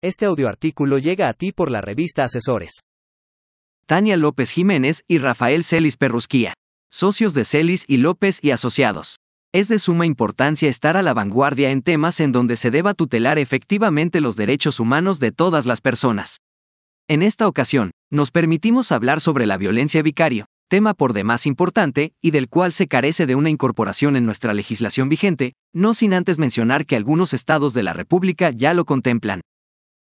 Este audioartículo llega a ti por la revista Asesores. Tania López Jiménez y Rafael Celis Perrusquía, socios de Celis y López y Asociados. Es de suma importancia estar a la vanguardia en temas en donde se deba tutelar efectivamente los derechos humanos de todas las personas. En esta ocasión, nos permitimos hablar sobre la violencia vicario, tema por demás importante y del cual se carece de una incorporación en nuestra legislación vigente, no sin antes mencionar que algunos estados de la República ya lo contemplan.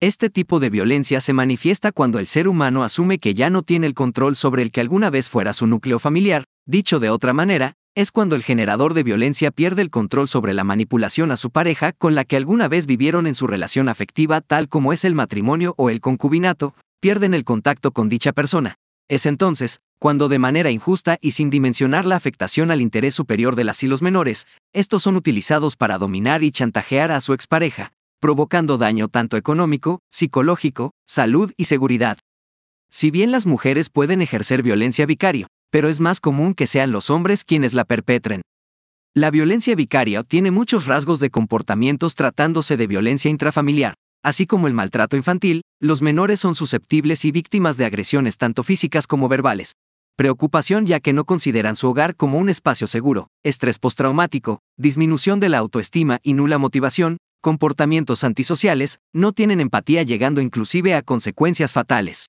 Este tipo de violencia se manifiesta cuando el ser humano asume que ya no tiene el control sobre el que alguna vez fuera su núcleo familiar, dicho de otra manera, es cuando el generador de violencia pierde el control sobre la manipulación a su pareja con la que alguna vez vivieron en su relación afectiva tal como es el matrimonio o el concubinato, pierden el contacto con dicha persona. Es entonces, cuando de manera injusta y sin dimensionar la afectación al interés superior de las y los menores, estos son utilizados para dominar y chantajear a su expareja, provocando daño tanto económico, psicológico, salud y seguridad. Si bien las mujeres pueden ejercer violencia vicario, pero es más común que sean los hombres quienes la perpetren. La violencia vicaria tiene muchos rasgos de comportamientos tratándose de violencia intrafamiliar, así como el maltrato infantil, los menores son susceptibles y víctimas de agresiones tanto físicas como verbales. Preocupación ya que no consideran su hogar como un espacio seguro, estrés postraumático, disminución de la autoestima y nula motivación, comportamientos antisociales, no tienen empatía llegando inclusive a consecuencias fatales.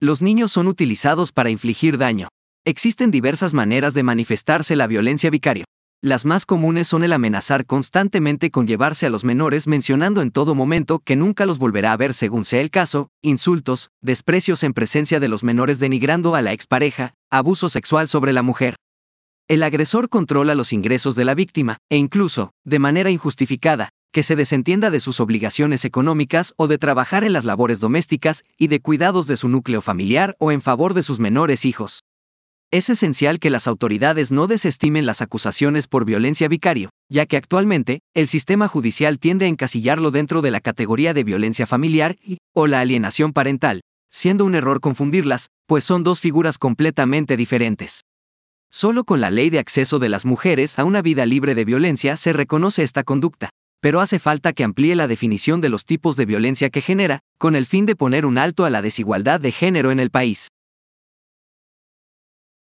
Los niños son utilizados para infligir daño. Existen diversas maneras de manifestarse la violencia vicario. Las más comunes son el amenazar constantemente con llevarse a los menores mencionando en todo momento que nunca los volverá a ver según sea el caso, insultos, desprecios en presencia de los menores denigrando a la expareja, abuso sexual sobre la mujer. El agresor controla los ingresos de la víctima, e incluso, de manera injustificada, que se desentienda de sus obligaciones económicas o de trabajar en las labores domésticas y de cuidados de su núcleo familiar o en favor de sus menores hijos. Es esencial que las autoridades no desestimen las acusaciones por violencia vicario, ya que actualmente, el sistema judicial tiende a encasillarlo dentro de la categoría de violencia familiar y, o la alienación parental, siendo un error confundirlas, pues son dos figuras completamente diferentes. Solo con la ley de acceso de las mujeres a una vida libre de violencia se reconoce esta conducta, pero hace falta que amplíe la definición de los tipos de violencia que genera, con el fin de poner un alto a la desigualdad de género en el país.